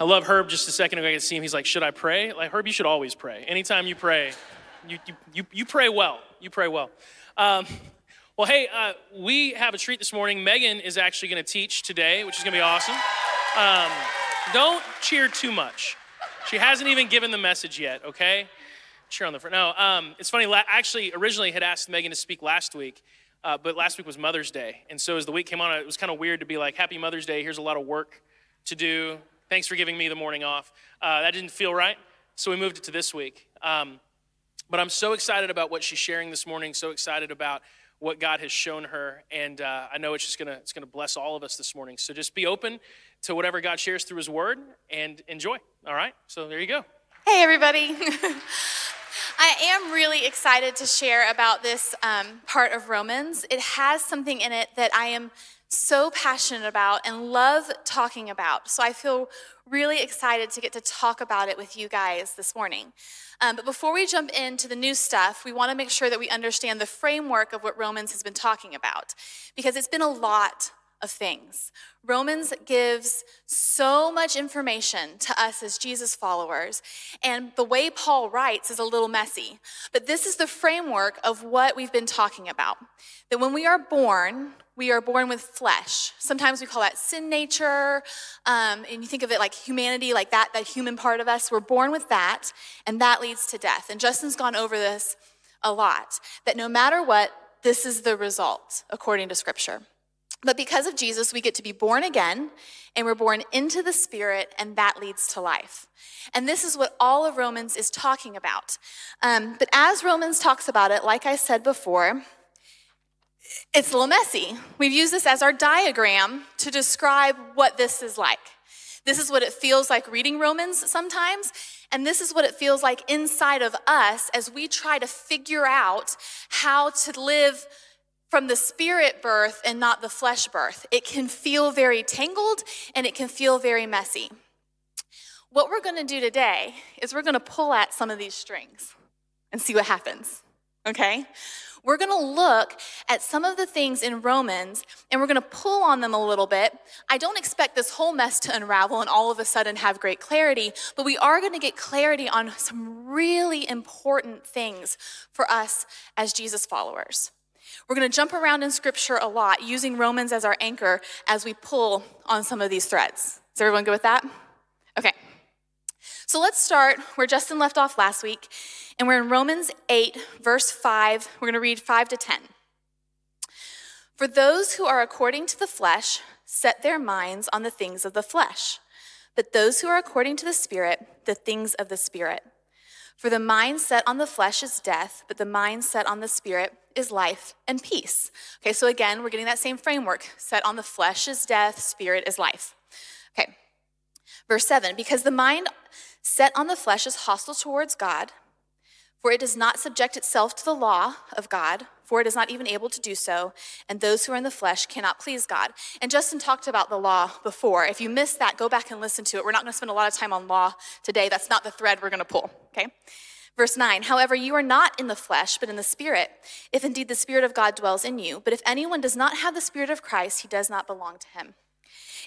I love Herb just a second ago. I could see him. He's like, Should I pray? Like, Herb, you should always pray. Anytime you pray, you, you, you, you pray well. You pray well. Um, well, hey, uh, we have a treat this morning. Megan is actually going to teach today, which is going to be awesome. Um, don't cheer too much. She hasn't even given the message yet, okay? Cheer on the front. No, um, it's funny. La- actually, originally had asked Megan to speak last week, uh, but last week was Mother's Day. And so as the week came on, it was kind of weird to be like, Happy Mother's Day. Here's a lot of work to do. Thanks for giving me the morning off. Uh, that didn't feel right, so we moved it to this week. Um, but I'm so excited about what she's sharing this morning, so excited about what God has shown her, and uh, I know it's just gonna it's gonna bless all of us this morning. So just be open to whatever God shares through His Word and enjoy. All right. So there you go. Hey, everybody. I am really excited to share about this um, part of Romans. It has something in it that I am so passionate about and love talking about. So I feel really excited to get to talk about it with you guys this morning. Um, but before we jump into the new stuff, we want to make sure that we understand the framework of what Romans has been talking about because it's been a lot of things. Romans gives so much information to us as Jesus followers, and the way Paul writes is a little messy. But this is the framework of what we've been talking about. That when we are born, we are born with flesh. Sometimes we call that sin nature, um, and you think of it like humanity, like that, that human part of us. We're born with that, and that leads to death. And Justin's gone over this a lot. That no matter what, this is the result according to Scripture. But because of Jesus, we get to be born again and we're born into the Spirit, and that leads to life. And this is what all of Romans is talking about. Um, but as Romans talks about it, like I said before, it's a little messy. We've used this as our diagram to describe what this is like. This is what it feels like reading Romans sometimes, and this is what it feels like inside of us as we try to figure out how to live from the spirit birth and not the flesh birth. It can feel very tangled and it can feel very messy. What we're going to do today is we're going to pull at some of these strings and see what happens. Okay? We're going to look at some of the things in Romans and we're going to pull on them a little bit. I don't expect this whole mess to unravel and all of a sudden have great clarity, but we are going to get clarity on some really important things for us as Jesus followers. We're going to jump around in scripture a lot, using Romans as our anchor as we pull on some of these threads. Is everyone good with that? Okay. So let's start where Justin left off last week, and we're in Romans 8, verse 5. We're going to read 5 to 10. For those who are according to the flesh set their minds on the things of the flesh, but those who are according to the Spirit, the things of the Spirit. For the mind set on the flesh is death, but the mind set on the Spirit is life and peace. Okay, so again, we're getting that same framework. Set on the flesh is death, spirit is life. Verse 7 because the mind set on the flesh is hostile towards God, for it does not subject itself to the law of God, for it is not even able to do so, and those who are in the flesh cannot please God. And Justin talked about the law before. If you missed that, go back and listen to it. We're not going to spend a lot of time on law today. That's not the thread we're going to pull, okay? Verse 9, however, you are not in the flesh, but in the Spirit, if indeed the Spirit of God dwells in you. But if anyone does not have the Spirit of Christ, he does not belong to him.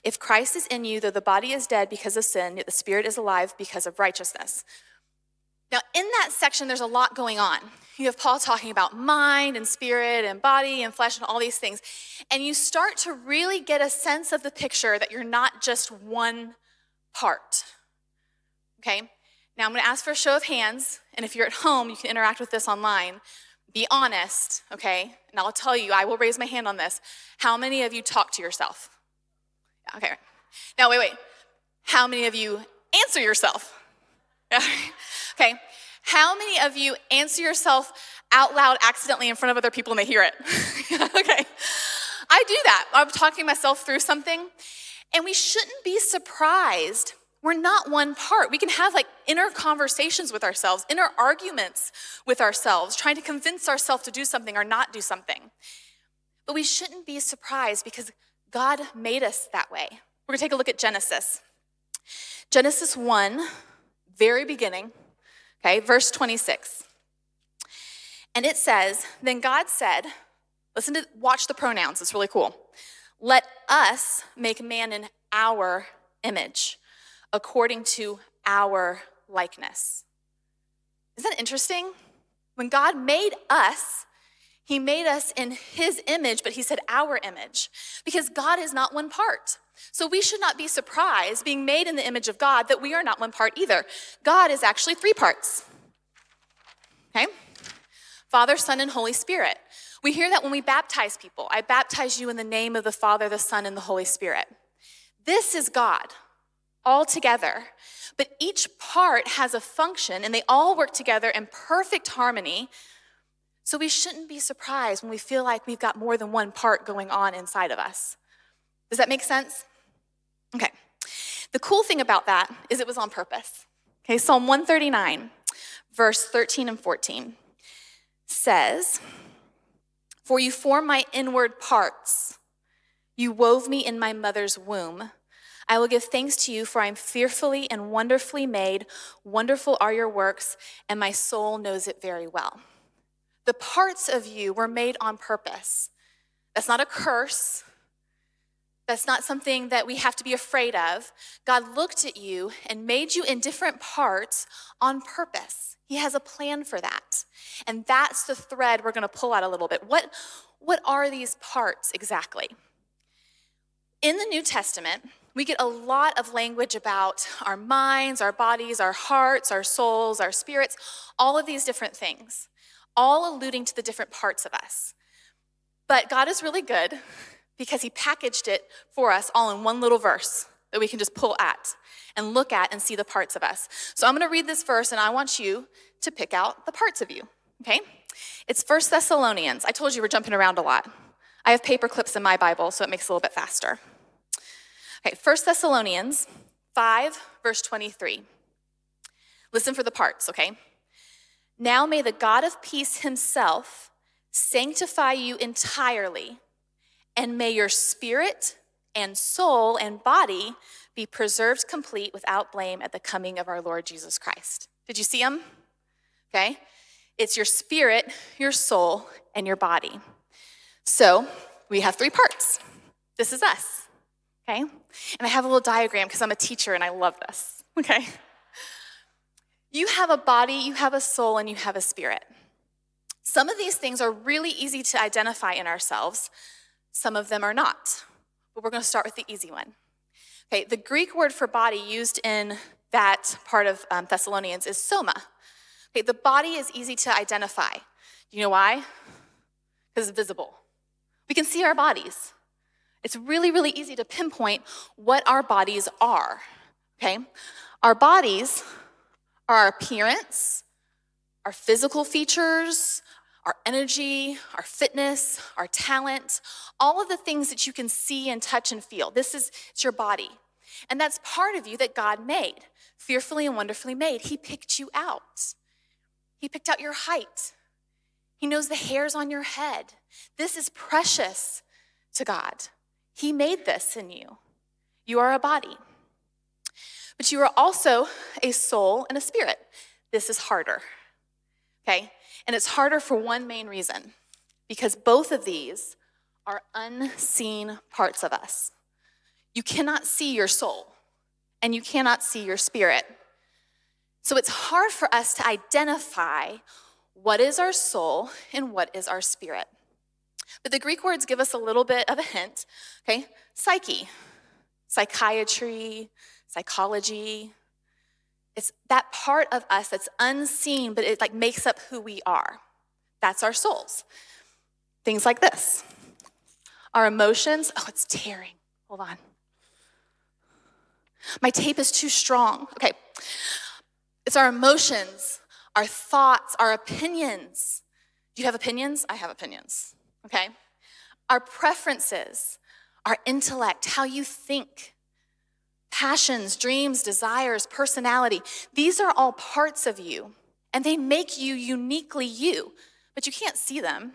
If Christ is in you, though the body is dead because of sin, yet the Spirit is alive because of righteousness. Now, in that section, there's a lot going on. You have Paul talking about mind and spirit and body and flesh and all these things. And you start to really get a sense of the picture that you're not just one part. Okay? Now, I'm going to ask for a show of hands, and if you're at home, you can interact with this online. Be honest, okay? And I'll tell you, I will raise my hand on this. How many of you talk to yourself? Okay. Now, wait, wait. How many of you answer yourself? okay. How many of you answer yourself out loud accidentally in front of other people and they hear it? okay. I do that. I'm talking myself through something, and we shouldn't be surprised we're not one part. We can have like inner conversations with ourselves, inner arguments with ourselves, trying to convince ourselves to do something or not do something. But we shouldn't be surprised because God made us that way. We're gonna take a look at Genesis. Genesis 1, very beginning, okay, verse 26. And it says, Then God said, listen to, watch the pronouns, it's really cool. Let us make man in our image according to our likeness. Isn't that interesting? When God made us, He made us in His image, but He said our image, because God is not one part. So we should not be surprised, being made in the image of God, that we are not one part either. God is actually three parts. Okay? Father, Son, and Holy Spirit. We hear that when we baptize people. I baptize you in the name of the Father, the Son, and the Holy Spirit. This is God all together. But each part has a function and they all work together in perfect harmony. So we shouldn't be surprised when we feel like we've got more than one part going on inside of us. Does that make sense? Okay. The cool thing about that is it was on purpose. Okay, Psalm 139, verse 13 and 14 says, For you form my inward parts, you wove me in my mother's womb. I will give thanks to you, for I am fearfully and wonderfully made. Wonderful are your works, and my soul knows it very well. The parts of you were made on purpose. That's not a curse. That's not something that we have to be afraid of. God looked at you and made you in different parts on purpose. He has a plan for that. And that's the thread we're going to pull out a little bit. What, what are these parts exactly? In the New Testament, we get a lot of language about our minds, our bodies, our hearts, our souls, our spirits, all of these different things, all alluding to the different parts of us. But God is really good because he packaged it for us all in one little verse that we can just pull at and look at and see the parts of us. So I'm going to read this verse and I want you to pick out the parts of you, okay? It's First Thessalonians. I told you we're jumping around a lot. I have paper clips in my Bible, so it makes it a little bit faster. Okay, First Thessalonians 5, verse 23. Listen for the parts, okay? Now may the God of peace himself sanctify you entirely and may your spirit and soul and body be preserved complete without blame at the coming of our Lord Jesus Christ. Did you see him? Okay. It's your spirit, your soul, and your body. So we have three parts. This is us. Okay. And I have a little diagram because I'm a teacher and I love this. Okay. You have a body, you have a soul, and you have a spirit. Some of these things are really easy to identify in ourselves. Some of them are not. But we're going to start with the easy one. Okay, the Greek word for body used in that part of um, Thessalonians is soma. Okay, the body is easy to identify. You know why? Because it's visible. We can see our bodies. It's really, really easy to pinpoint what our bodies are. Okay? Our bodies our appearance, our physical features, our energy, our fitness, our talent, all of the things that you can see and touch and feel. This is it's your body. And that's part of you that God made, fearfully and wonderfully made. He picked you out. He picked out your height. He knows the hairs on your head. This is precious to God. He made this in you. You are a body. But you are also a soul and a spirit. This is harder. Okay? And it's harder for one main reason because both of these are unseen parts of us. You cannot see your soul and you cannot see your spirit. So it's hard for us to identify what is our soul and what is our spirit. But the Greek words give us a little bit of a hint. Okay, psyche, psychiatry, psychology, it's that part of us that's unseen, but it like makes up who we are. That's our souls. Things like this. Our emotions, oh, it's tearing. Hold on. My tape is too strong. Okay. It's our emotions, our thoughts, our opinions. Do you have opinions? I have opinions. Okay. Our preferences, our intellect, how you think, passions, dreams, desires, personality. These are all parts of you, and they make you uniquely you, but you can't see them.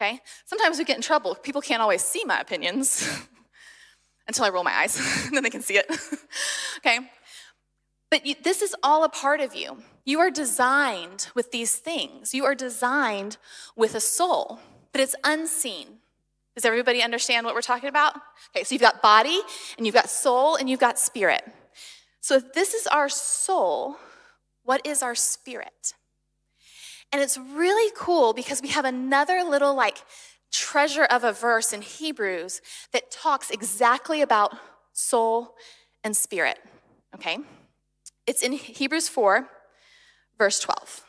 Okay? Sometimes we get in trouble. People can't always see my opinions until I roll my eyes, then they can see it. okay? But you, this is all a part of you. You are designed with these things. You are designed with a soul, but it's unseen. Does everybody understand what we're talking about? Okay, so you've got body, and you've got soul, and you've got spirit. So, if this is our soul, what is our spirit? And it's really cool because we have another little like treasure of a verse in Hebrews that talks exactly about soul and spirit. Okay? It's in Hebrews 4, verse 12.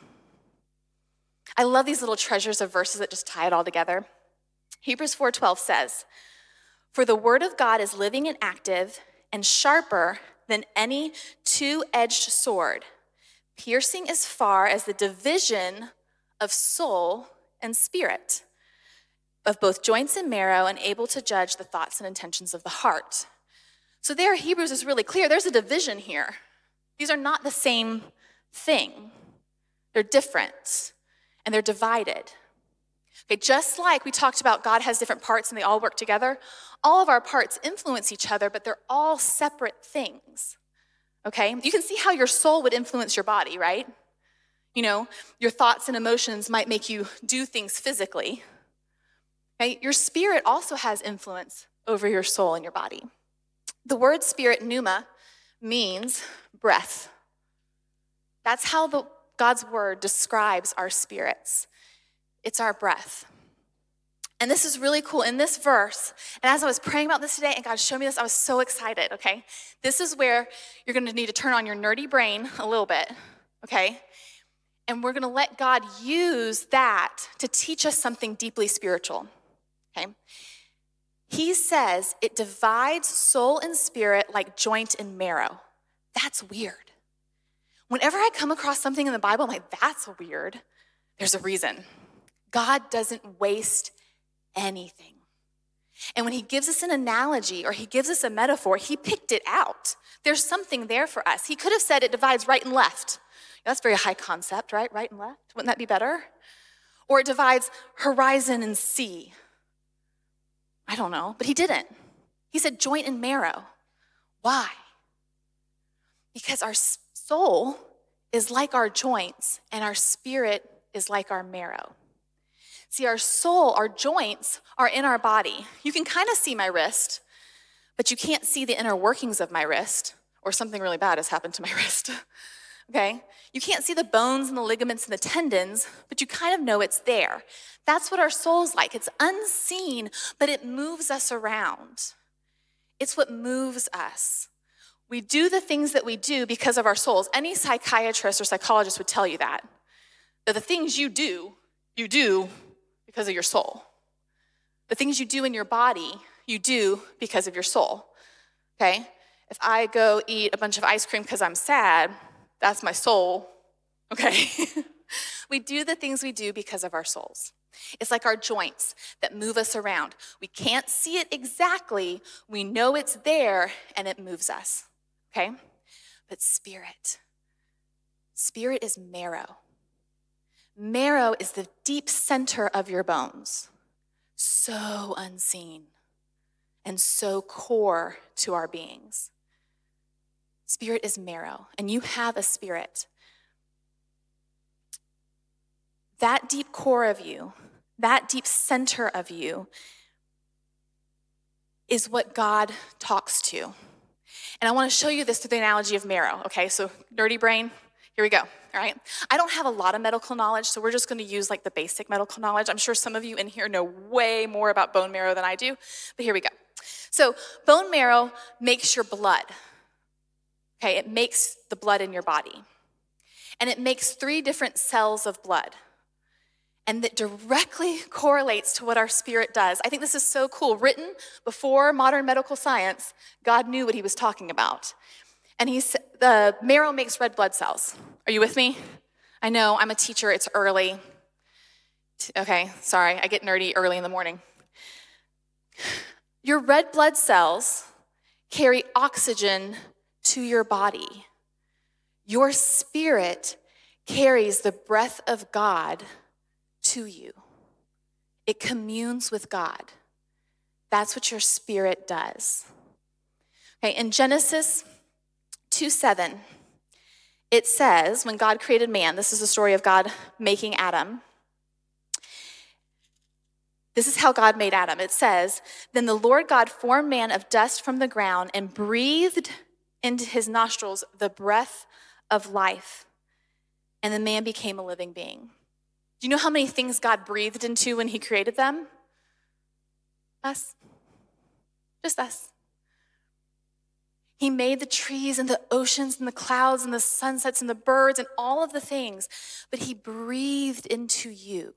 I love these little treasures of verses that just tie it all together. Hebrews 4:12 says, "For the word of God is living and active and sharper than any two-edged sword, piercing as far as the division of soul and spirit, of both joints and marrow, and able to judge the thoughts and intentions of the heart." So there Hebrews is really clear. There's a division here. These are not the same thing. They're different and they're divided. Okay, just like we talked about God has different parts and they all work together, all of our parts influence each other, but they're all separate things. Okay? You can see how your soul would influence your body, right? You know, your thoughts and emotions might make you do things physically. Okay? Your spirit also has influence over your soul and your body. The word spirit, pneuma, means breath. That's how the, God's word describes our spirits it's our breath. And this is really cool. In this verse, and as I was praying about this today and God showed me this, I was so excited, okay? This is where you're gonna need to turn on your nerdy brain a little bit, okay? And we're gonna let God use that to teach us something deeply spiritual, okay? He says it divides soul and spirit like joint and marrow. That's weird. Whenever I come across something in the Bible, I'm like, that's weird. There's a reason. God doesn't waste anything. And when he gives us an analogy or he gives us a metaphor, he picked it out. There's something there for us. He could have said it divides right and left. That's very high concept, right? Right and left. Wouldn't that be better? Or it divides horizon and sea. I don't know, but he didn't. He said joint and marrow. Why? Because our soul is like our joints and our spirit is like our marrow. See, our soul, our joints are in our body. You can kind of see my wrist, but you can't see the inner workings of my wrist, or something really bad has happened to my wrist. okay? You can't see the bones and the ligaments and the tendons, but you kind of know it's there. That's what our soul's like. It's unseen, but it moves us around. It's what moves us. We do the things that we do because of our souls. Any psychiatrist or psychologist would tell you that. That the things you do, you do because of your soul. The things you do in your body, you do because of your soul. Okay? If I go eat a bunch of ice cream because I'm sad, that's my soul. Okay? we do the things we do because of our souls. It's like our joints that move us around. We can't see it exactly, we know it's there, and it moves us okay? But spirit, spirit is marrow. Marrow is the deep center of your bones, so unseen and so core to our beings. Spirit is marrow, and you have a spirit. That deep core of you, that deep center of you, is what God talks to. And I want to show you this through the analogy of marrow, okay? So, nerdy brain, here we go, right? I don't have a lot of medical knowledge, so we're just going to use like the basic medical knowledge. I'm sure some of you in here know way more about bone marrow than I do, but here we go. So, bone marrow makes your blood, okay? It makes the blood in your body. And it makes three different cells of blood and that directly correlates to what our spirit does. I think this is so cool. Written before modern medical science, God knew what he was talking about. And he's, the marrow makes red blood cells. Are you with me? I know, I'm a teacher, it's early. Okay, sorry, I get nerdy early in the morning. Your red blood cells carry oxygen to your body. Your spirit carries the breath of God to you, it communes with God. That's what your spirit does. Okay, in Genesis 2 7, it says, when God created man, this is the story of God making Adam. This is how God made Adam. It says, Then the Lord God formed man of dust from the ground and breathed into his nostrils the breath of life, and the man became a living being. Do you know how many things God breathed into when he created them? Us. Just us. He made the trees and the oceans and the clouds and the sunsets and the birds and all of the things, but He breathed into you.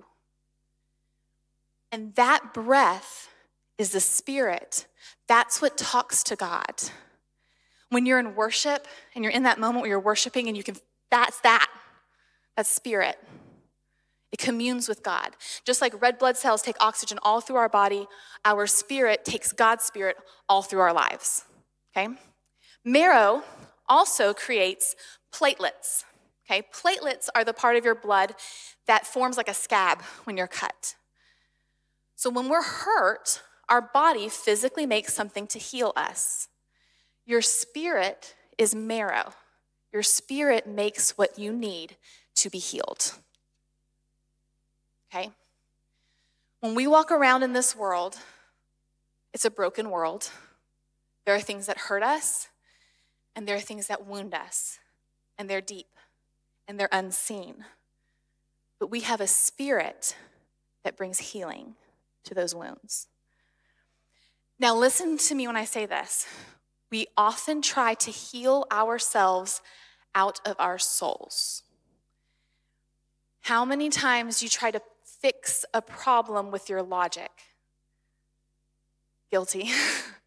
And that breath is the Spirit. That's what talks to God. When you're in worship and you're in that moment where you're worshiping and you can, that's that. That's Spirit. It communes with God. Just like red blood cells take oxygen all through our body, our spirit takes God's spirit all through our lives. Okay? Marrow also creates platelets. Okay? Platelets are the part of your blood that forms like a scab when you're cut. So when we're hurt, our body physically makes something to heal us. Your spirit is marrow. Your spirit makes what you need to be healed okay? When we walk around in this world, it's a broken world. There are things that hurt us, and there are things that wound us, and they're deep, and they're unseen. But we have a spirit that brings healing to those wounds. Now, listen to me when I say this. We often try to heal ourselves out of our souls. How many times you try to fix a problem with your logic. Guilty.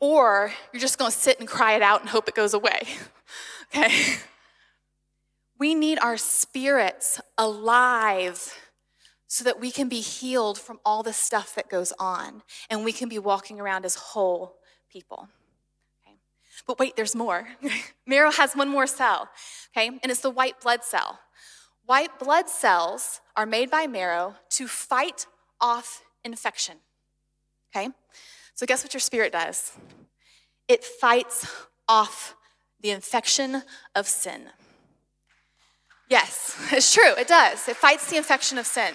or you're just going to sit and cry it out and hope it goes away. okay? We need our spirits alive so that we can be healed from all the stuff that goes on and we can be walking around as whole people. Okay? But wait, there's more. Marrow has one more cell, okay? And it's the white blood cell. White blood cells are made by marrow to fight off infection. Okay? So, guess what your spirit does? It fights off the infection of sin. Yes, it's true, it does. It fights the infection of sin.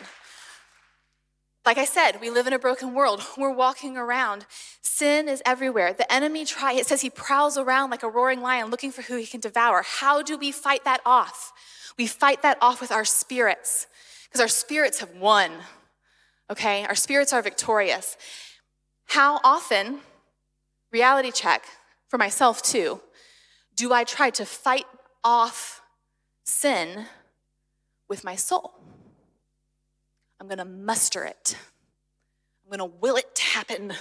Like I said, we live in a broken world. We're walking around. Sin is everywhere. The enemy try it says he prowls around like a roaring lion looking for who he can devour. How do we fight that off? We fight that off with our spirits because our spirits have won, okay? Our spirits are victorious. How often, reality check for myself too, do I try to fight off sin with my soul? I'm gonna muster it, I'm gonna will it to happen.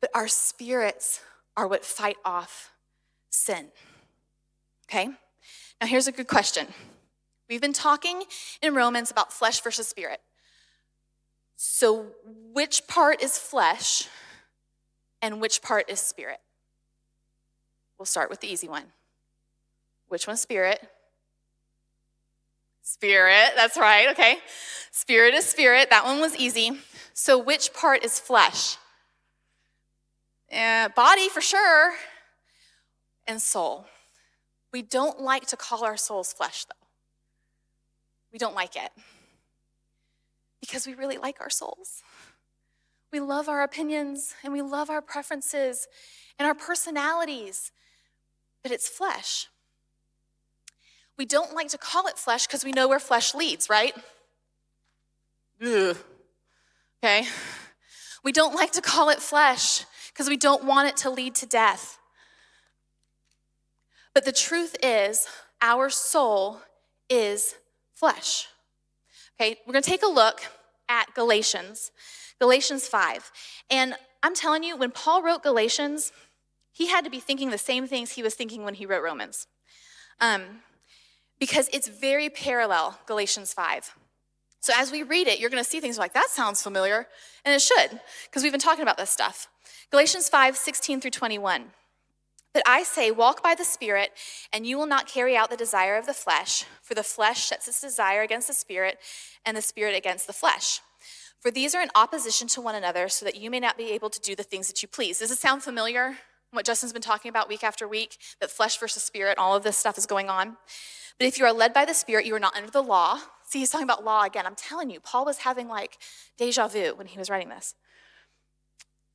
But our spirits are what fight off sin, okay? Now, here's a good question. We've been talking in Romans about flesh versus spirit. So, which part is flesh and which part is spirit? We'll start with the easy one. Which one's spirit? Spirit, that's right, okay. Spirit is spirit. That one was easy. So, which part is flesh? Uh, body for sure, and soul. We don't like to call our souls flesh, though. We don't like it because we really like our souls. We love our opinions and we love our preferences and our personalities, but it's flesh. We don't like to call it flesh because we know where flesh leads, right? Ugh. Okay? We don't like to call it flesh because we don't want it to lead to death. But the truth is, our soul is flesh. Okay, we're gonna take a look at Galatians, Galatians 5. And I'm telling you, when Paul wrote Galatians, he had to be thinking the same things he was thinking when he wrote Romans. Um, because it's very parallel, Galatians 5. So as we read it, you're going to see things like, that sounds familiar. And it should, because we've been talking about this stuff. Galatians 5, 16 through 21. But I say, walk by the Spirit, and you will not carry out the desire of the flesh, for the flesh sets its desire against the Spirit, and the Spirit against the flesh. For these are in opposition to one another, so that you may not be able to do the things that you please. Does it sound familiar? What Justin's been talking about week after week, that flesh versus spirit, all of this stuff is going on. But if you are led by the Spirit, you are not under the law. See, he's talking about law again. I'm telling you, Paul was having like deja vu when he was writing this.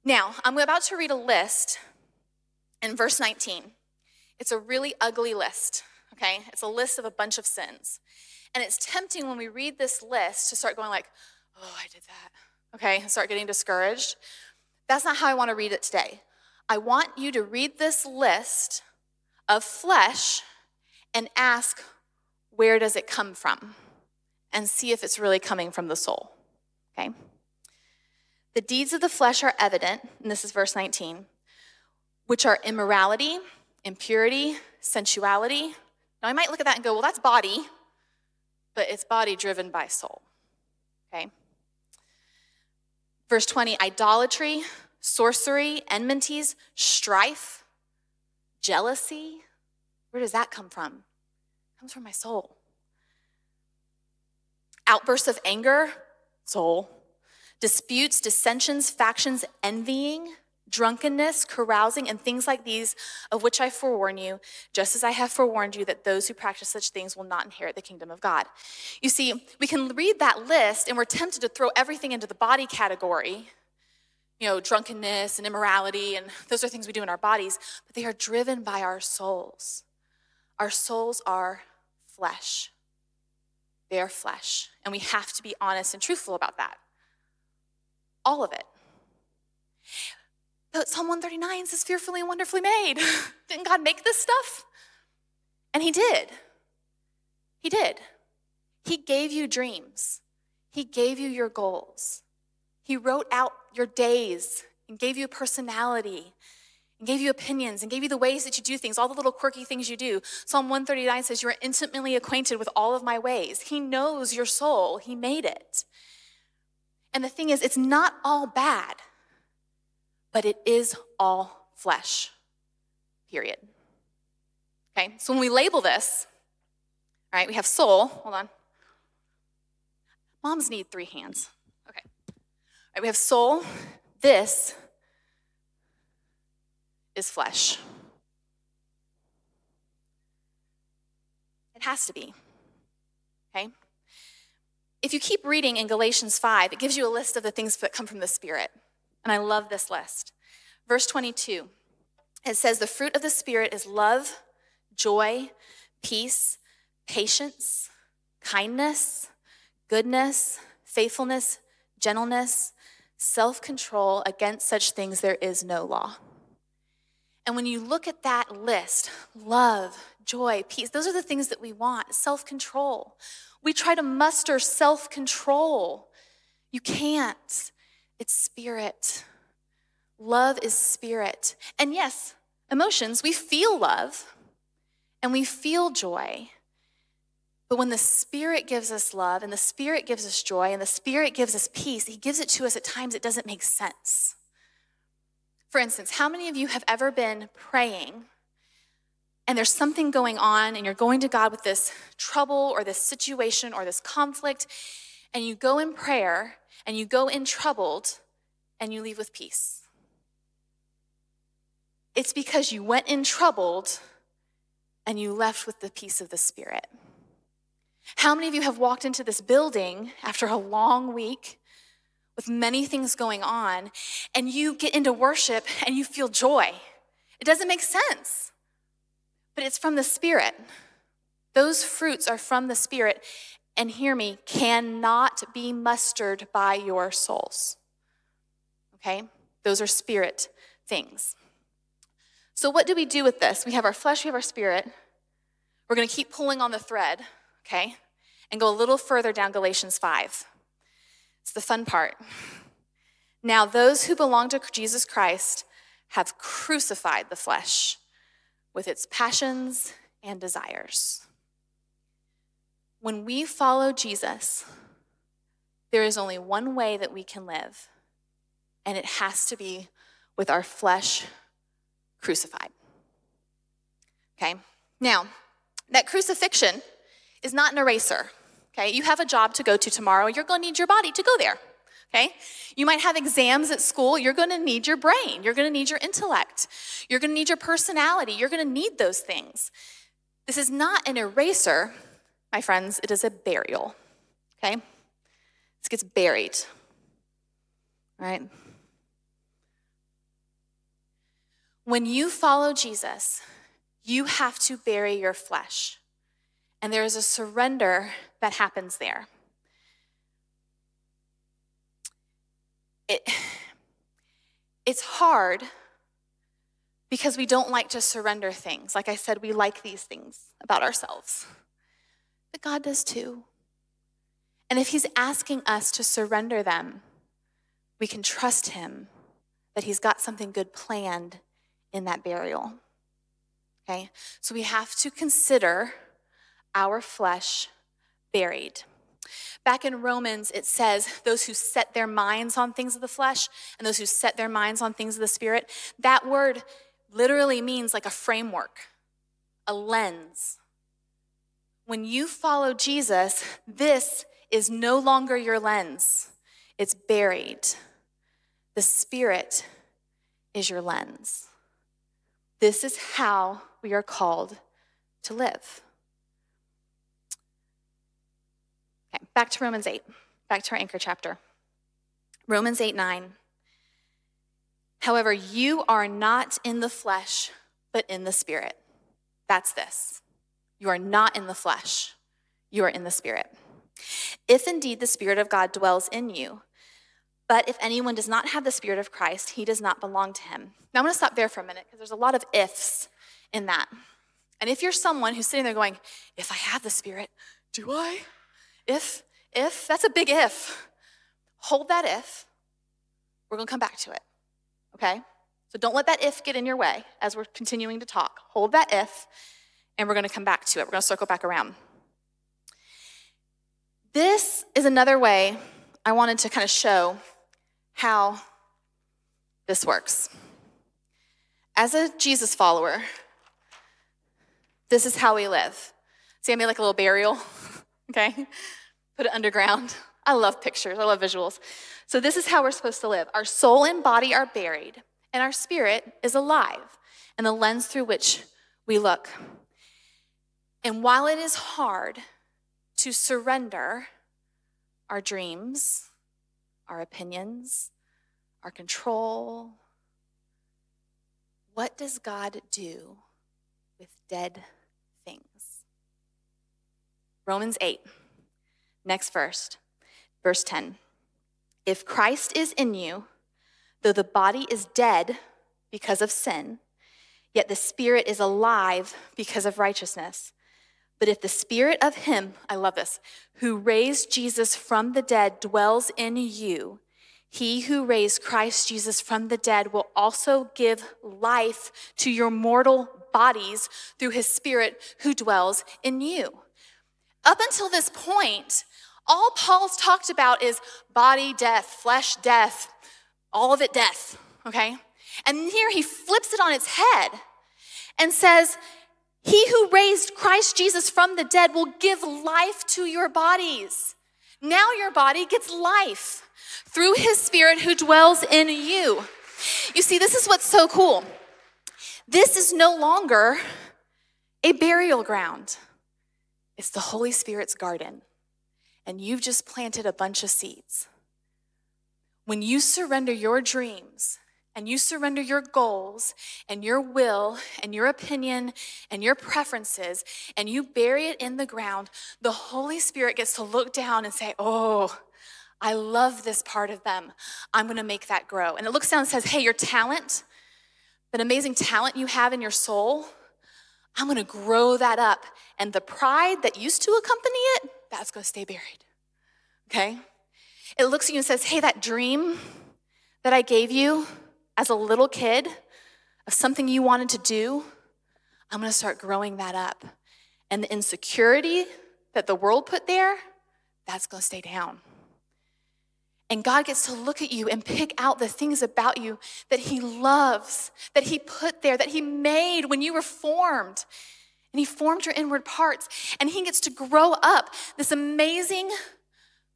Now, I'm about to read a list in verse 19. It's a really ugly list, okay? It's a list of a bunch of sins. And it's tempting when we read this list to start going like, oh, I did that, okay? And start getting discouraged. That's not how I want to read it today. I want you to read this list of flesh and ask, where does it come from? And see if it's really coming from the soul, okay? The deeds of the flesh are evident, and this is verse 19, which are immorality, impurity, sensuality. Now, I might look at that and go, well, that's body, but it's body driven by soul. Okay? Verse 20 idolatry, sorcery, enmities, strife, jealousy. Where does that come from? It comes from my soul. Outbursts of anger, soul. Disputes, dissensions, factions, envying, drunkenness, carousing, and things like these, of which I forewarn you, just as I have forewarned you that those who practice such things will not inherit the kingdom of God. You see, we can read that list and we're tempted to throw everything into the body category. You know, drunkenness and immorality, and those are things we do in our bodies, but they are driven by our souls. Our souls are flesh. They are flesh. And we have to be honest and truthful about that. All of it. But Psalm 139 says, fearfully and wonderfully made. Didn't God make this stuff? And He did. He did. He gave you dreams, He gave you your goals. He wrote out your days and gave you a personality and gave you opinions and gave you the ways that you do things, all the little quirky things you do. Psalm 139 says, You are intimately acquainted with all of my ways. He knows your soul, He made it. And the thing is, it's not all bad but it is all flesh. Period. Okay, so when we label this, all right, we have soul. Hold on. Moms need three hands. Okay. All right, we have soul. This is flesh. It has to be. Okay? If you keep reading in Galatians 5, it gives you a list of the things that come from the Spirit. And I love this list. Verse 22, it says, The fruit of the Spirit is love, joy, peace, patience, kindness, goodness, faithfulness, gentleness, self control. Against such things there is no law. And when you look at that list, love, joy, peace, those are the things that we want self control. We try to muster self control. You can't. It's spirit. Love is spirit. And yes, emotions, we feel love and we feel joy. But when the Spirit gives us love and the Spirit gives us joy and the Spirit gives us peace, He gives it to us at times it doesn't make sense. For instance, how many of you have ever been praying and there's something going on and you're going to God with this trouble or this situation or this conflict and you go in prayer and you go in troubled and you leave with peace. It's because you went in troubled and you left with the peace of the Spirit. How many of you have walked into this building after a long week with many things going on and you get into worship and you feel joy? It doesn't make sense, but it's from the Spirit. Those fruits are from the Spirit, and hear me, cannot be mustered by your souls. Okay? Those are spirit things. So, what do we do with this? We have our flesh, we have our spirit. We're going to keep pulling on the thread, okay? And go a little further down Galatians 5. It's the fun part. Now, those who belong to Jesus Christ have crucified the flesh with its passions and desires. When we follow Jesus, there is only one way that we can live, and it has to be with our flesh crucified. Okay? Now, that crucifixion is not an eraser. Okay? You have a job to go to tomorrow, you're going to need your body to go there. Okay? You might have exams at school, you're going to need your brain, you're going to need your intellect, you're going to need your personality, you're going to need those things. This is not an eraser, my friends, it is a burial. Okay? This gets buried. Right? When you follow Jesus, you have to bury your flesh. And there is a surrender that happens there. It, it's hard because we don't like to surrender things. Like I said, we like these things about ourselves. But God does too. And if He's asking us to surrender them, we can trust Him that He's got something good planned in that burial. Okay? So we have to consider our flesh buried. Back in Romans, it says, those who set their minds on things of the flesh and those who set their minds on things of the spirit. That word literally means like a framework, a lens. When you follow Jesus, this is no longer your lens, it's buried. The spirit is your lens. This is how we are called to live. Okay, back to Romans 8, back to our anchor chapter. Romans 8 9. However, you are not in the flesh, but in the spirit. That's this. You are not in the flesh, you are in the spirit. If indeed the Spirit of God dwells in you, but if anyone does not have the Spirit of Christ, he does not belong to him. Now I'm going to stop there for a minute because there's a lot of ifs in that. And if you're someone who's sitting there going, if I have the Spirit, do I? If, if, that's a big if. Hold that if. We're going to come back to it. Okay? So don't let that if get in your way as we're continuing to talk. Hold that if, and we're going to come back to it. We're going to circle back around. This is another way I wanted to kind of show how this works. As a Jesus follower, this is how we live. See, I made like a little burial, okay? Put it underground. I love pictures, I love visuals. So, this is how we're supposed to live. Our soul and body are buried, and our spirit is alive, and the lens through which we look. And while it is hard to surrender our dreams, our opinions, our control. What does God do with dead things? Romans 8, next verse, verse 10. If Christ is in you, though the body is dead because of sin, yet the spirit is alive because of righteousness. But if the spirit of him, I love this, who raised Jesus from the dead dwells in you, he who raised Christ Jesus from the dead will also give life to your mortal bodies through his spirit who dwells in you. Up until this point, all Paul's talked about is body death, flesh death, all of it death, okay? And here he flips it on its head and says, he who raised Christ Jesus from the dead will give life to your bodies. Now your body gets life through his spirit who dwells in you. You see, this is what's so cool. This is no longer a burial ground, it's the Holy Spirit's garden. And you've just planted a bunch of seeds. When you surrender your dreams and you surrender your goals and your will and your opinion and your preferences and you bury it in the ground, the Holy Spirit gets to look down and say, Oh, I love this part of them. I'm going to make that grow. And it looks down and says, Hey, your talent, that amazing talent you have in your soul, I'm going to grow that up. And the pride that used to accompany it, that's going to stay buried. Okay? It looks at you and says, Hey, that dream that I gave you, as a little kid of something you wanted to do, I'm going to start growing that up. And the insecurity that the world put there, that's going to stay down. And God gets to look at you and pick out the things about you that He loves, that He put there, that He made when you were formed. And He formed your inward parts. And He gets to grow up this amazing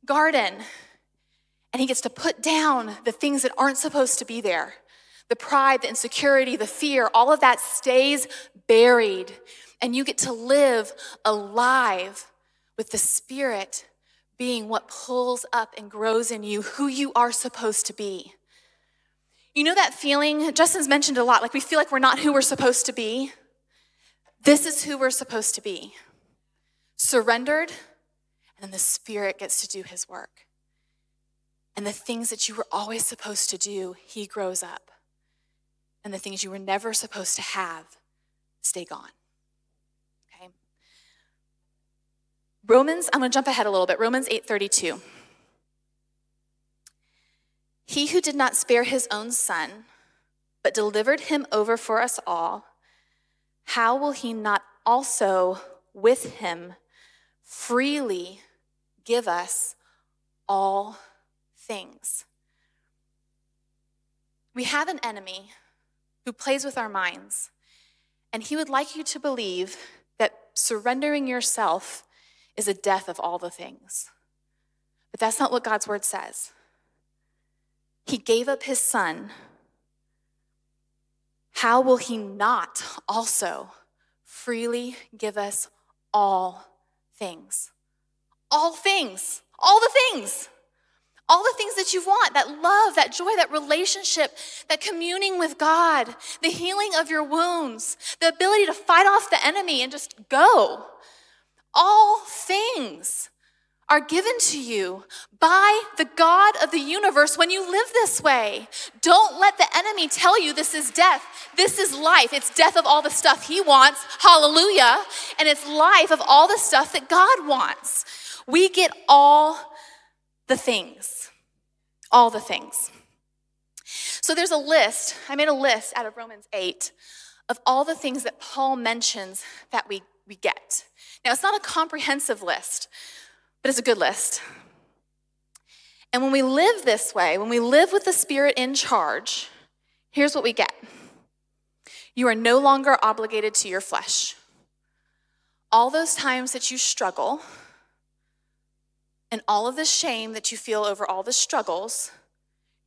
garden. And He gets to put down the things that aren't supposed to be there the pride, the insecurity, the fear, all of that stays buried. And you get to live alive with the Spirit being what pulls up and grows in you who you are supposed to be. You know that feeling? Justin's mentioned a lot, like we feel like we're not who we're supposed to be. This is who we're supposed to be surrendered, and then the Spirit gets to do His work. And the things that you were always supposed to do, He grows up. And the things you were never supposed to have stay gone. Okay? Romans, I'm going to jump ahead a little bit. Romans 8:32. He who did not spare his own son, but delivered him over for us all, how will he not also with him freely give us all things? We have an enemy who plays with our minds, and he would like you to believe that surrendering yourself is a death of all the things. But that's not what God's word says. He gave up his son. How will he not also freely give us all things? All things, all the things, all the things that you want that love, that joy, that relationship, that communing with God, the healing of your wounds, the ability to fight off the enemy and just go. All things are given to you by the God of the universe when you live this way. Don't let the enemy tell you this is death. This is life. It's death of all the stuff he wants. Hallelujah. And it's life of all the stuff that God wants. We get all the things. All the things. So there's a list. I made a list out of Romans 8 of all the things that Paul mentions that we, we get. Now, it's not a comprehensive list but it's a good list. And when we live this way, when we live with the Spirit in charge, here's what we get you are no longer obligated to your flesh. All those times that you struggle, and all of the shame that you feel over all the struggles,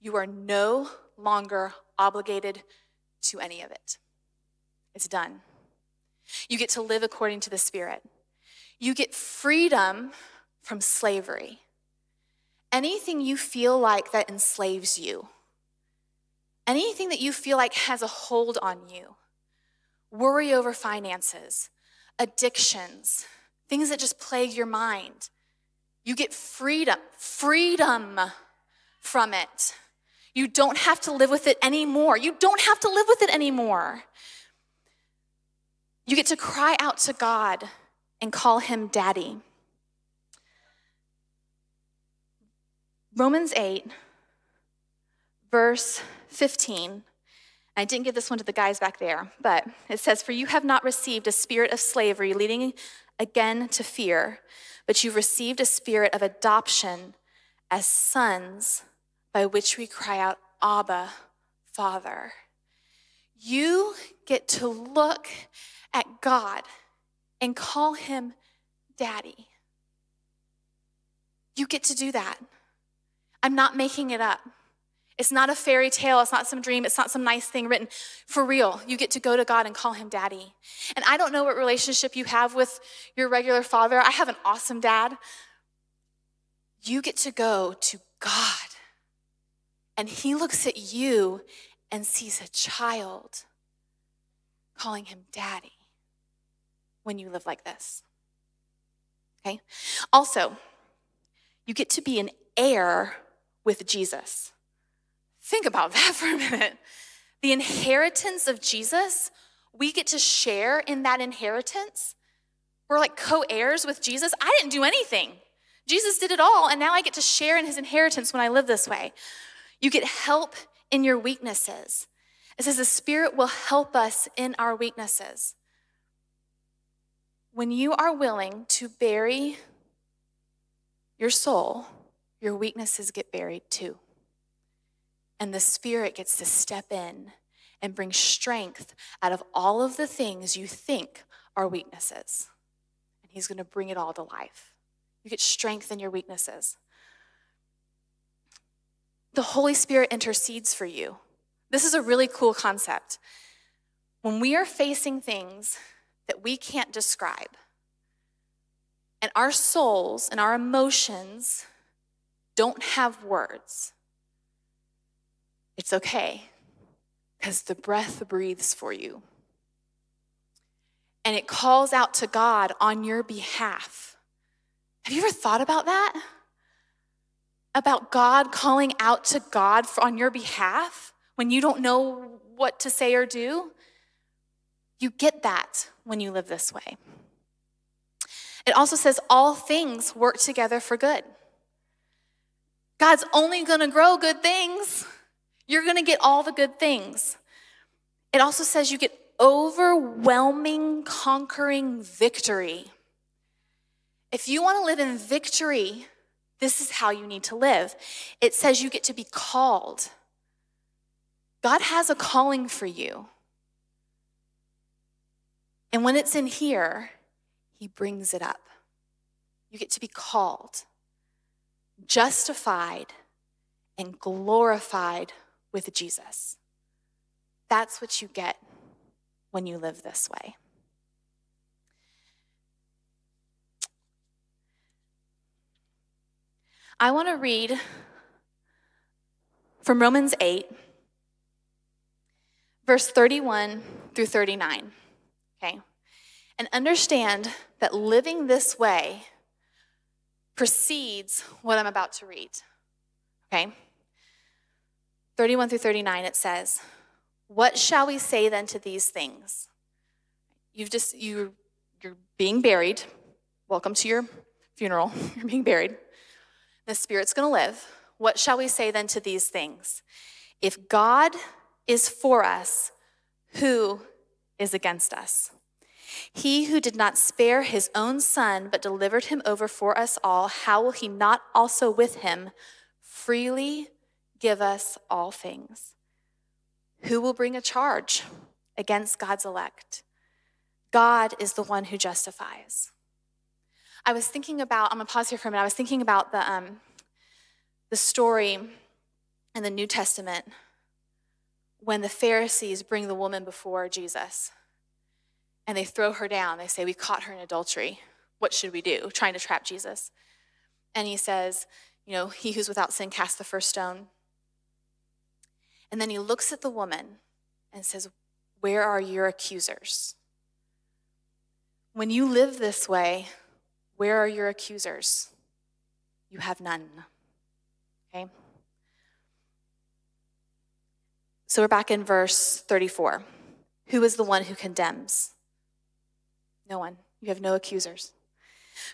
you are no longer obligated to any of it. It's done. You get to live according to the Spirit. You get freedom from slavery. Anything you feel like that enslaves you, anything that you feel like has a hold on you, worry over finances, addictions, things that just plague your mind. You get freedom, freedom from it. You don't have to live with it anymore. You don't have to live with it anymore. You get to cry out to God and call him daddy. Romans 8, verse 15. I didn't give this one to the guys back there, but it says, For you have not received a spirit of slavery leading again to fear, but you've received a spirit of adoption as sons by which we cry out, Abba, Father. You get to look at God and call him Daddy. You get to do that. I'm not making it up. It's not a fairy tale. It's not some dream. It's not some nice thing written. For real, you get to go to God and call him daddy. And I don't know what relationship you have with your regular father. I have an awesome dad. You get to go to God. And he looks at you and sees a child calling him daddy when you live like this. Okay? Also, you get to be an heir with Jesus. Think about that for a minute. The inheritance of Jesus, we get to share in that inheritance. We're like co heirs with Jesus. I didn't do anything. Jesus did it all, and now I get to share in his inheritance when I live this way. You get help in your weaknesses. It says the Spirit will help us in our weaknesses. When you are willing to bury your soul, your weaknesses get buried too. And the Spirit gets to step in and bring strength out of all of the things you think are weaknesses. And He's going to bring it all to life. You get strength in your weaknesses. The Holy Spirit intercedes for you. This is a really cool concept. When we are facing things that we can't describe, and our souls and our emotions don't have words, it's okay because the breath breathes for you. And it calls out to God on your behalf. Have you ever thought about that? About God calling out to God on your behalf when you don't know what to say or do? You get that when you live this way. It also says all things work together for good. God's only to grow good things. You're going to get all the good things. It also says you get overwhelming, conquering victory. If you want to live in victory, this is how you need to live. It says you get to be called. God has a calling for you. And when it's in here, He brings it up. You get to be called, justified, and glorified with Jesus. That's what you get when you live this way. I want to read from Romans 8, verse 31 through 39. Okay? And understand that living this way precedes what I'm about to read. Okay? 31 through 39, it says, What shall we say then to these things? You've just, you, you're being buried. Welcome to your funeral. You're being buried. The Spirit's going to live. What shall we say then to these things? If God is for us, who is against us? He who did not spare his own son, but delivered him over for us all, how will he not also with him freely give us all things? Who will bring a charge against God's elect? God is the one who justifies. I was thinking about, I'm gonna pause here for a minute. I was thinking about the, um, the story in the New Testament when the Pharisees bring the woman before Jesus and they throw her down. They say, We caught her in adultery. What should we do? Trying to trap Jesus. And he says, You know, he who's without sin cast the first stone. And then he looks at the woman and says, Where are your accusers? When you live this way, where are your accusers? You have none. Okay? So we're back in verse 34. Who is the one who condemns? No one. You have no accusers.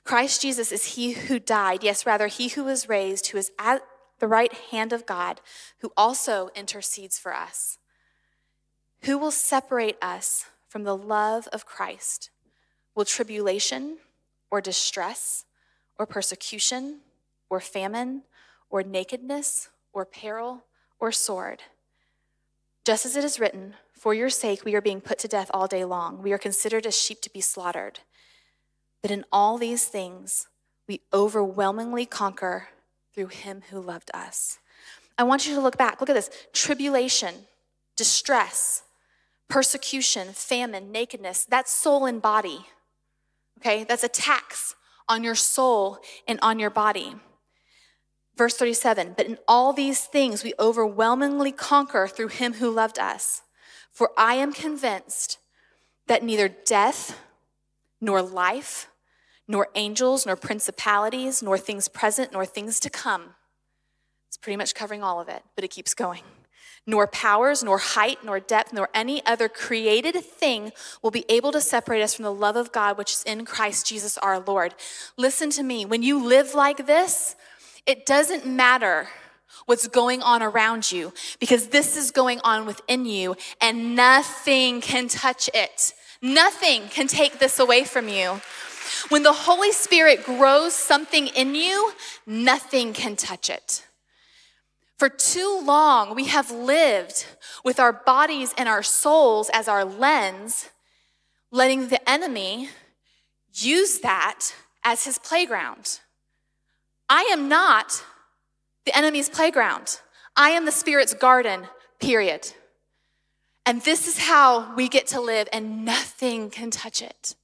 Christ Jesus is he who died, yes, rather, he who was raised, who is at the right hand of God, who also intercedes for us. Who will separate us from the love of Christ? Will tribulation or distress or persecution or famine or nakedness or peril or sword? Just as it is written, For your sake we are being put to death all day long. We are considered as sheep to be slaughtered. But in all these things, we overwhelmingly conquer through him who loved us. I want you to look back. Look at this tribulation, distress, persecution, famine, nakedness. That's soul and body. Okay? That's attacks on your soul and on your body. Verse 37 But in all these things we overwhelmingly conquer through him who loved us. For I am convinced that neither death, nor life, nor angels, nor principalities, nor things present, nor things to come. It's pretty much covering all of it, but it keeps going. Nor powers, nor height, nor depth, nor any other created thing will be able to separate us from the love of God which is in Christ Jesus our Lord. Listen to me. When you live like this, it doesn't matter what's going on around you because this is going on within you and nothing can touch it. Nothing can take this away from you. When the Holy Spirit grows something in you, nothing can touch it. For too long, we have lived with our bodies and our souls as our lens, letting the enemy use that as his playground. I am not the enemy's playground. I am the Spirit's garden, period. And this is how we get to live, and nothing can touch it.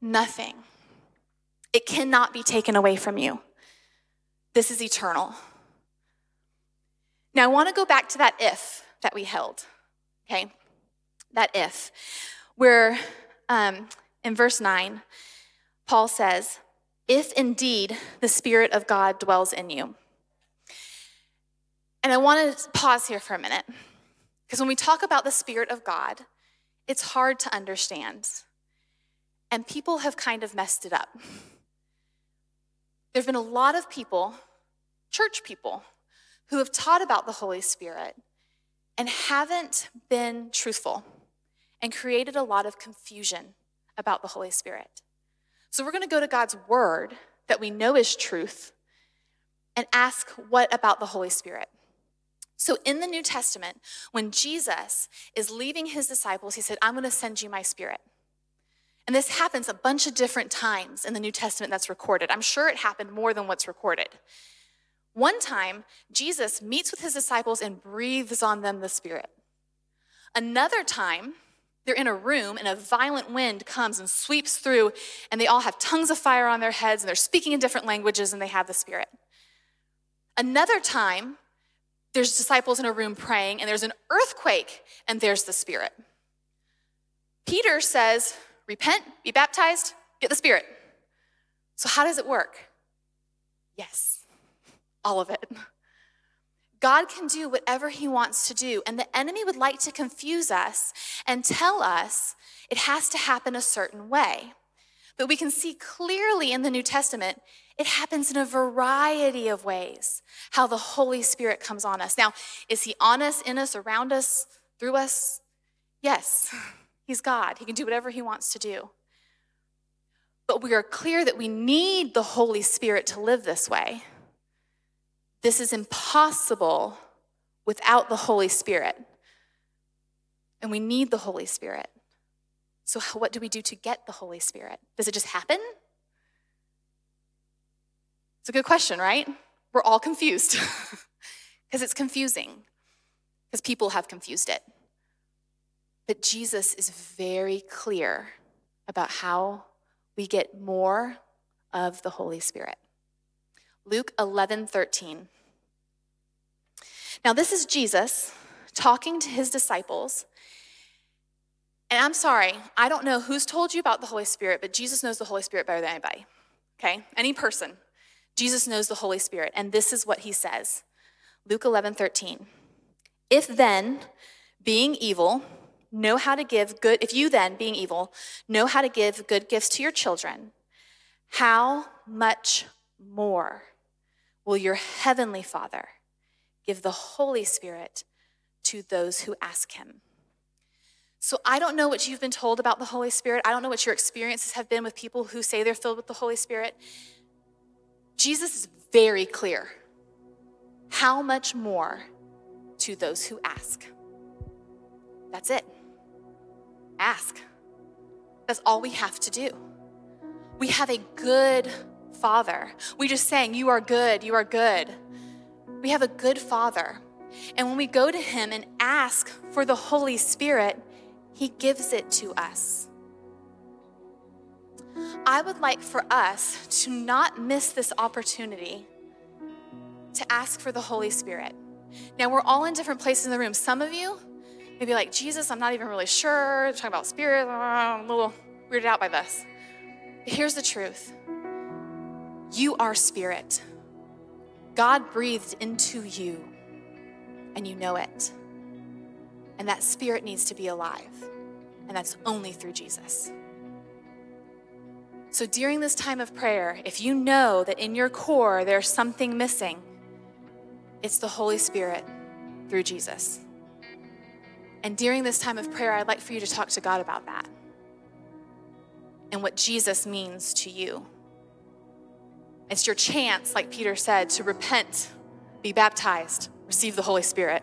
Nothing. It cannot be taken away from you. This is eternal. Now, I want to go back to that if that we held. Okay? That if. Where um, in verse 9, Paul says, If indeed the Spirit of God dwells in you. And I want to pause here for a minute. Because when we talk about the Spirit of God, it's hard to understand. And people have kind of messed it up. There have been a lot of people, church people, who have taught about the Holy Spirit and haven't been truthful and created a lot of confusion about the Holy Spirit. So we're going to go to God's word that we know is truth and ask, what about the Holy Spirit? So in the New Testament, when Jesus is leaving his disciples, he said, I'm going to send you my spirit. And this happens a bunch of different times in the New Testament that's recorded. I'm sure it happened more than what's recorded. One time, Jesus meets with his disciples and breathes on them the Spirit. Another time, they're in a room and a violent wind comes and sweeps through, and they all have tongues of fire on their heads and they're speaking in different languages and they have the Spirit. Another time, there's disciples in a room praying and there's an earthquake and there's the Spirit. Peter says, repent, be baptized, get the Spirit. So, how does it work? Yes, all of it. God can do whatever he wants to do, and the enemy would like to confuse us and tell us it has to happen a certain way. But we can see clearly in the New Testament, it happens in a variety of ways how the Holy Spirit comes on us. Now, is he on us, in us, around us, through us? Yes. He's God. He can do whatever he wants to do. But we are clear that we need the Holy Spirit to live this way. This is impossible without the Holy Spirit. And we need the Holy Spirit. So, what do we do to get the Holy Spirit? Does it just happen? It's a good question, right? We're all confused because it's confusing, because people have confused it. Jesus is very clear about how we get more of the Holy Spirit. Luke 11 13. Now, this is Jesus talking to his disciples. And I'm sorry, I don't know who's told you about the Holy Spirit, but Jesus knows the Holy Spirit better than anybody. Okay? Any person. Jesus knows the Holy Spirit. And this is what he says Luke 11 13. If then, being evil, know how to give good, if you then, being evil, know how to give good gifts to your children, how much more will your heavenly Father give the Holy Spirit to those who ask him? So I don't know what you've been told about the Holy Spirit. I don't know what your experiences have been with people who say they're filled with the Holy Spirit. Jesus is very clear. How much more to those who ask? That's it ask. That's all we have to do. We have a good Father. We just saying, You are good, you are good. We have a good Father. And when we go to Him and ask for the Holy Spirit, He gives it to us. I would like for us to not miss this opportunity to ask for the Holy Spirit. Now, we're all in different places in the room. Some of you, maybe like, Jesus, I'm not even really sure. Talking about spirit, I'm a little weirded out by this. But here's the truth you are spirit. God breathed into you, and you know it. And that spirit needs to be alive. And that's only through Jesus. So during this time of prayer, if you know that in your core there's something missing, it's the Holy Spirit through Jesus. And during this time of prayer, I'd like for you to talk to God about that and what Jesus means to you. It's your chance, like Peter said, to repent, be baptized, receive the Holy Spirit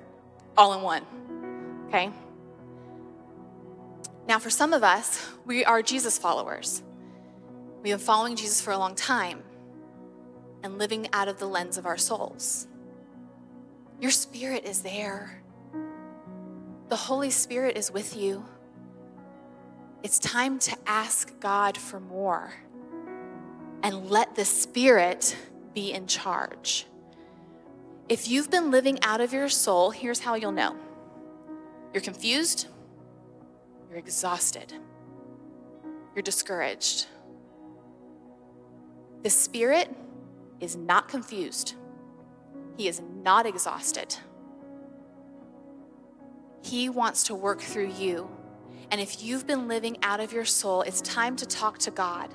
all in one. Okay? Now, for some of us, we are Jesus followers. We've been following Jesus for a long time and living out of the lens of our souls. Your spirit is there. The Holy Spirit is with you. It's time to ask God for more and let the Spirit be in charge. If you've been living out of your soul, here's how you'll know You're confused. You're exhausted. You're discouraged. The Spirit is not confused. He is not exhausted. He wants to work through you. And if you've been living out of your soul, it's time to talk to God,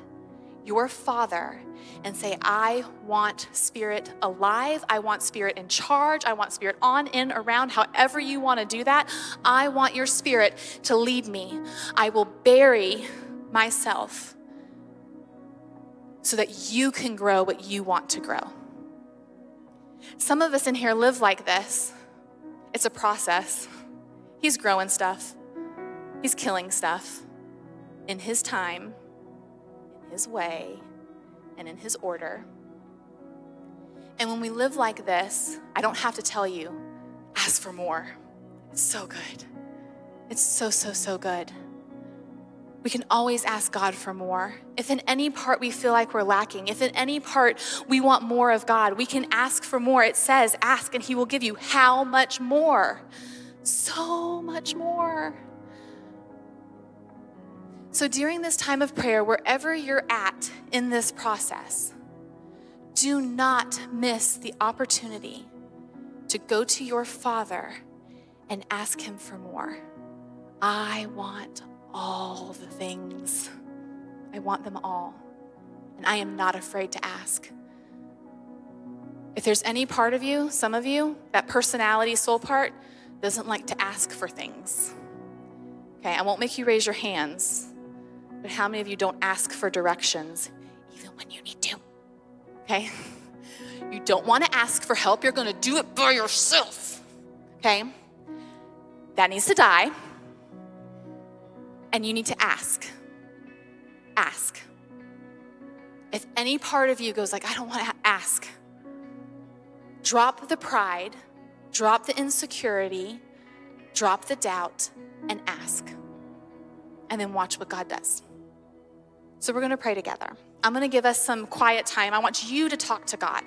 your Father, and say, I want Spirit alive. I want Spirit in charge. I want Spirit on, in, around, however you want to do that. I want your Spirit to lead me. I will bury myself so that you can grow what you want to grow. Some of us in here live like this. It's a process. He's growing stuff, He's killing stuff in His time, in His way, and in His order. And when we live like this, I don't have to tell you, ask for more. It's so good. It's so, so, so good. We can always ask God for more. If in any part we feel like we're lacking, if in any part we want more of God, we can ask for more. It says, ask and He will give you how much more? So much more. So during this time of prayer, wherever you're at in this process, do not miss the opportunity to go to your Father and ask Him for more. I want all the things. I want them all. And I am not afraid to ask. If there's any part of you, some of you, that personality soul part doesn't like to ask for things. Okay, I won't make you raise your hands, but how many of you don't ask for directions even when you need to? Okay? You don't want to ask for help, you're going to do it by yourself. Okay? That needs to die and you need to ask. Ask. If any part of you goes like, I don't want to ask, drop the pride, drop the insecurity, drop the doubt, and ask. And then watch what God does. So we're to pray together. I'm to give us some quiet time. I want you to talk to God.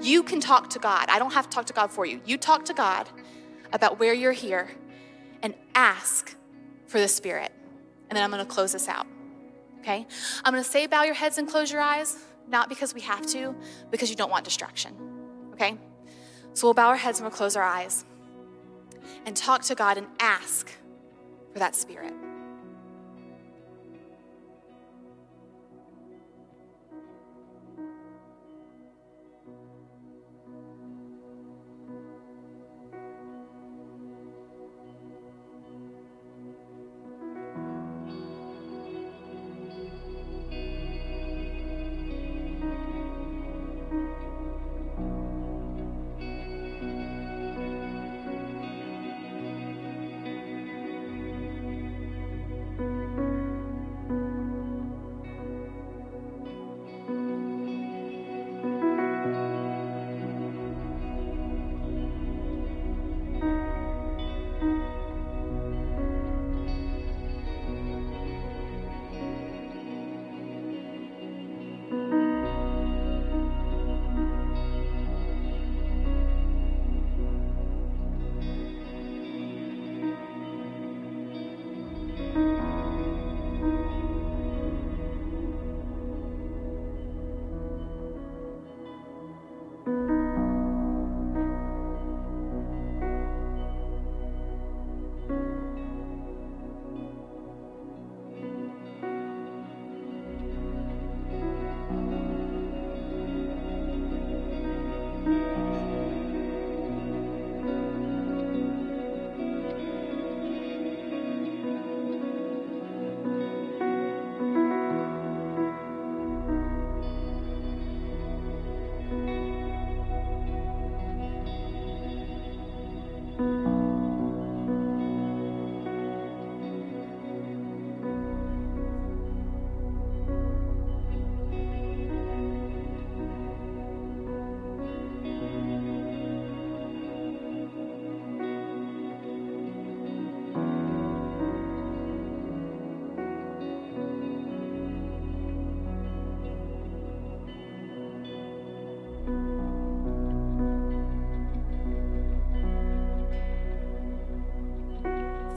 You can talk to God. I don't have to talk to God for you. You talk to God about where you're here and ask for the Spirit and then I'm to close this out. Okay? I'm to say bow your heads and close your eyes, not because we have to, because you don't want distraction. Okay? So we'll bow our heads and we'll close our eyes and talk to God and ask for that spirit.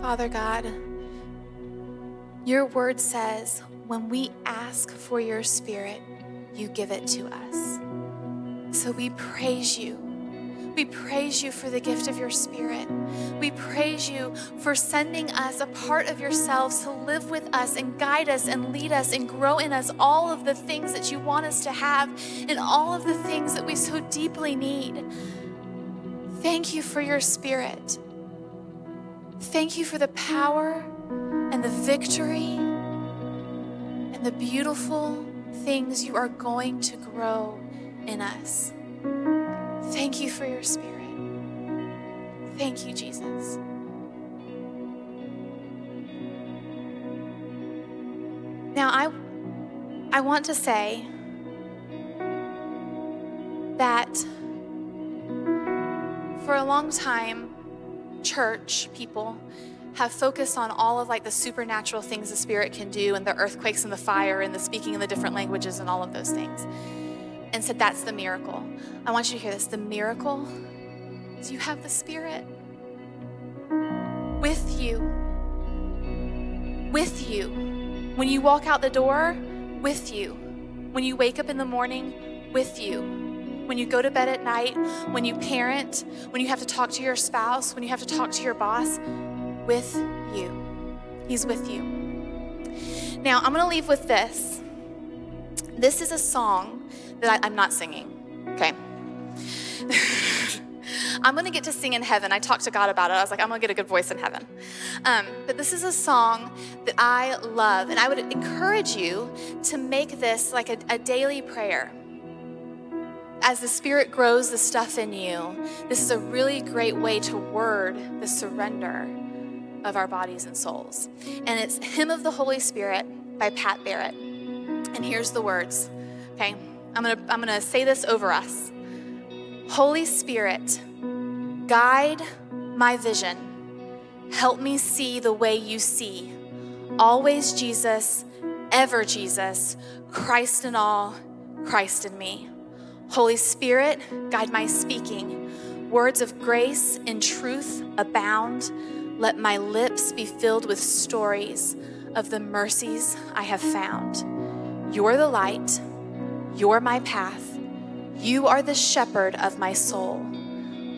Father God, your word says when we ask for your spirit, you give it to us. So we praise you. We praise you for the gift of your spirit. We praise you for sending us a part of yourselves to live with us and guide us and lead us and grow in us all of the things that you want us to have and all of the things that we so deeply need. Thank you for your spirit. Thank you for the power and the victory and the beautiful things you are going to grow in us. Thank you for your spirit. Thank you, Jesus. Now, I, I want to say that for a long time, church people have focused on all of like the supernatural things the spirit can do and the earthquakes and the fire and the speaking in the different languages and all of those things. And said that's the miracle. I want you to hear this. The miracle is you have the spirit with you with you. When you walk out the door with you. When you wake up in the morning with you when you go to bed at night when you parent when you have to talk to your spouse when you have to talk to your boss with you. He's with you. Now, I'm going to leave with this. This is a song that I, am not singing, okay? I'm going to get to sing in heaven. I talked to God about it. I was like, I'm going to get a good voice in heaven. Um, but this is a song that I love, and I would encourage you to make this like a, a daily prayer as the Spirit grows the stuff in you, this is a really great way to word the surrender of our bodies and souls. And it's Hymn of the Holy Spirit by Pat Barrett. And here's the words. Okay, I'm gonna, I'm gonna say this over us. Holy Spirit, guide my vision. Help me see the way you see. Always Jesus, ever Jesus, Christ in all, Christ in me. Holy Spirit, guide my speaking. Words of grace and truth abound let my lips be filled with stories of the mercies I have found. You're the light, you're my path, you are the shepherd of my soul.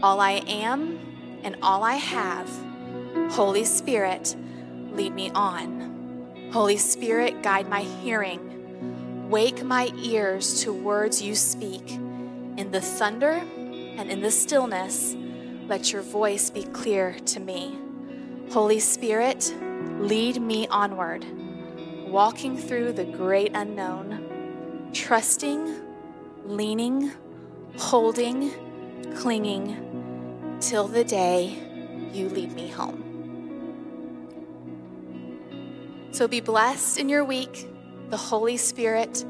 All I am and all I have, Holy Spirit, lead me on. Holy Spirit, guide my hearing. Wake my ears to words you speak. In the thunder and in the stillness, let your voice be clear to me. Holy Spirit, lead me onward, walking through the great unknown, trusting, leaning, holding, clinging, till the day you lead me home. So be blessed in your week. The Holy Spirit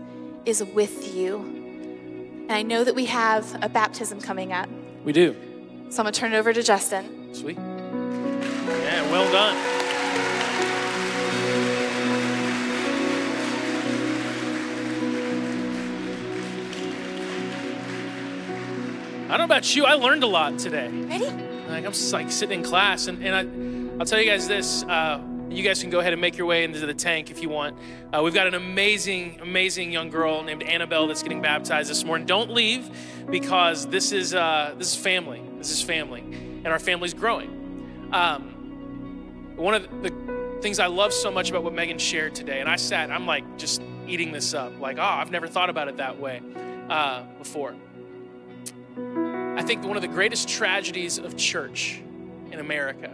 is with you. And I know that we have a baptism coming up. We do. So I'm going to turn it over to Justin. Sweet. Yeah, well done. I don't know about you, I learned a lot today. Ready? Like I'm just like sitting in class, and, and I, I'll tell you guys this. Uh, you guys can go ahead and make your way into the tank if you want. Uh, we've got an amazing, amazing young girl named Annabelle that's getting baptized this morning. Don't leave because this is uh, this is family. This is family, and our family's growing. Um, one of the things I love so much about what Megan shared today, and I sat, I'm like just eating this up, like, oh, I've never thought about it that way uh, before. I think one of the greatest tragedies of church in America,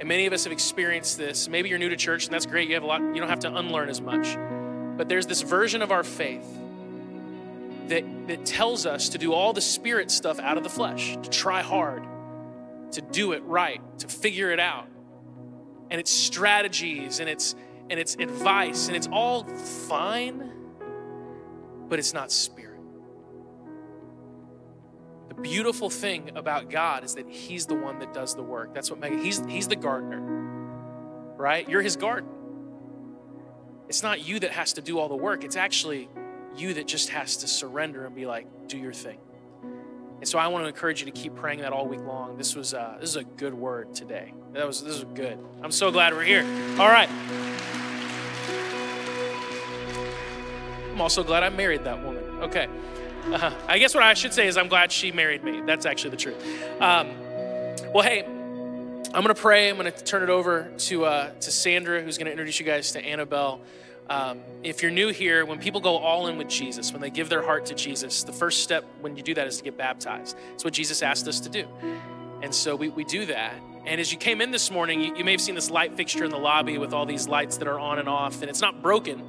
and many of us have experienced this. Maybe you're new to church, and that's great. You have a lot. You don't have to unlearn as much, but there's this version of our faith that that tells us to do all the spirit stuff out of the flesh, to try hard, to do it right, to figure it out and it's strategies and it's and it's advice and it's all fine, but it's not spirit. The beautiful thing about God is that He's the one that does the work. That's what Megan, He's He's the gardener. Right? You're his garden. It's not you that has to do all the work. It's actually you that just has to surrender and be like, do your thing. And so I want to encourage you to keep praying that all week long. This was uh, this is a good word today. That was this was good. I'm so glad we're here. All right. I'm also glad I married that woman. Okay. Uh, I guess what I should say is I'm glad she married me. That's actually the truth. Um, well, hey, I'm to pray. I'm to turn it over to uh, to Sandra, who's to introduce you guys to Annabelle. Um, if you're new here, when people go all in with Jesus, when they give their heart to Jesus, the first step when you do that is to get baptized. It's what Jesus asked us to do. And so we, we do that. And as you came in this morning, you, you may have seen this light fixture in the lobby with all these lights that are on and off, and it's not broken.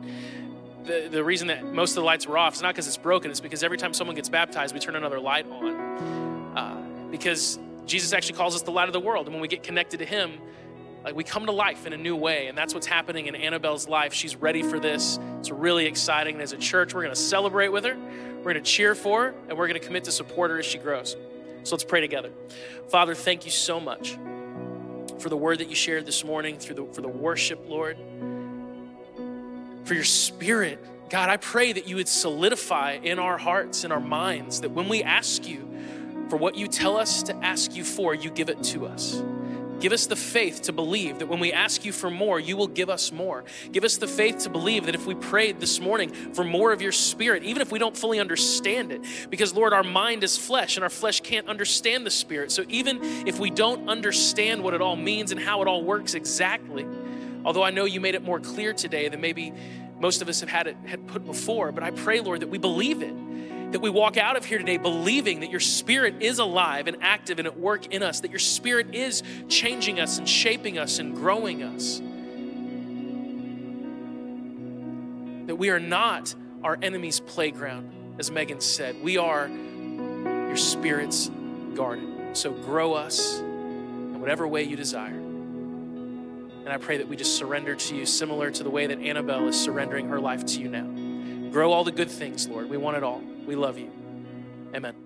The, the reason that most of the lights were off is not because it's broken, it's because every time someone gets baptized, we turn another light on. Uh, because Jesus actually calls us the light of the world. And when we get connected to Him, like we come to life in a new way. And that's what's happening in Annabelle's life. She's ready for this. It's really exciting. And as a church, we're going to celebrate with her, we're going to cheer for her, and we're going to commit to support her as she grows. So let's pray together. Father, thank you so much for the word that you shared this morning, through the, for the worship, Lord, for your spirit. God, I pray that you would solidify in our hearts and our minds that when we ask you for what you tell us to ask you for, you give it to us. Give us the faith to believe that when we ask you for more, you will give us more. Give us the faith to believe that if we prayed this morning for more of your spirit, even if we don't fully understand it, because Lord, our mind is flesh and our flesh can't understand the spirit. So even if we don't understand what it all means and how it all works exactly, although I know you made it more clear today than maybe most of us have had it had put before, but I pray, Lord, that we believe it that we walk out of here today believing that your spirit is alive and active and at work in us, that your spirit is changing us and shaping us and growing us. That we are not our enemy's playground, as Megan said. We are your spirit's garden. So grow us in whatever way you desire. And I pray that we just surrender to you, similar to the way that Annabelle is surrendering her life to you now. Grow all the good things, Lord. We want it all. We love you. Amen.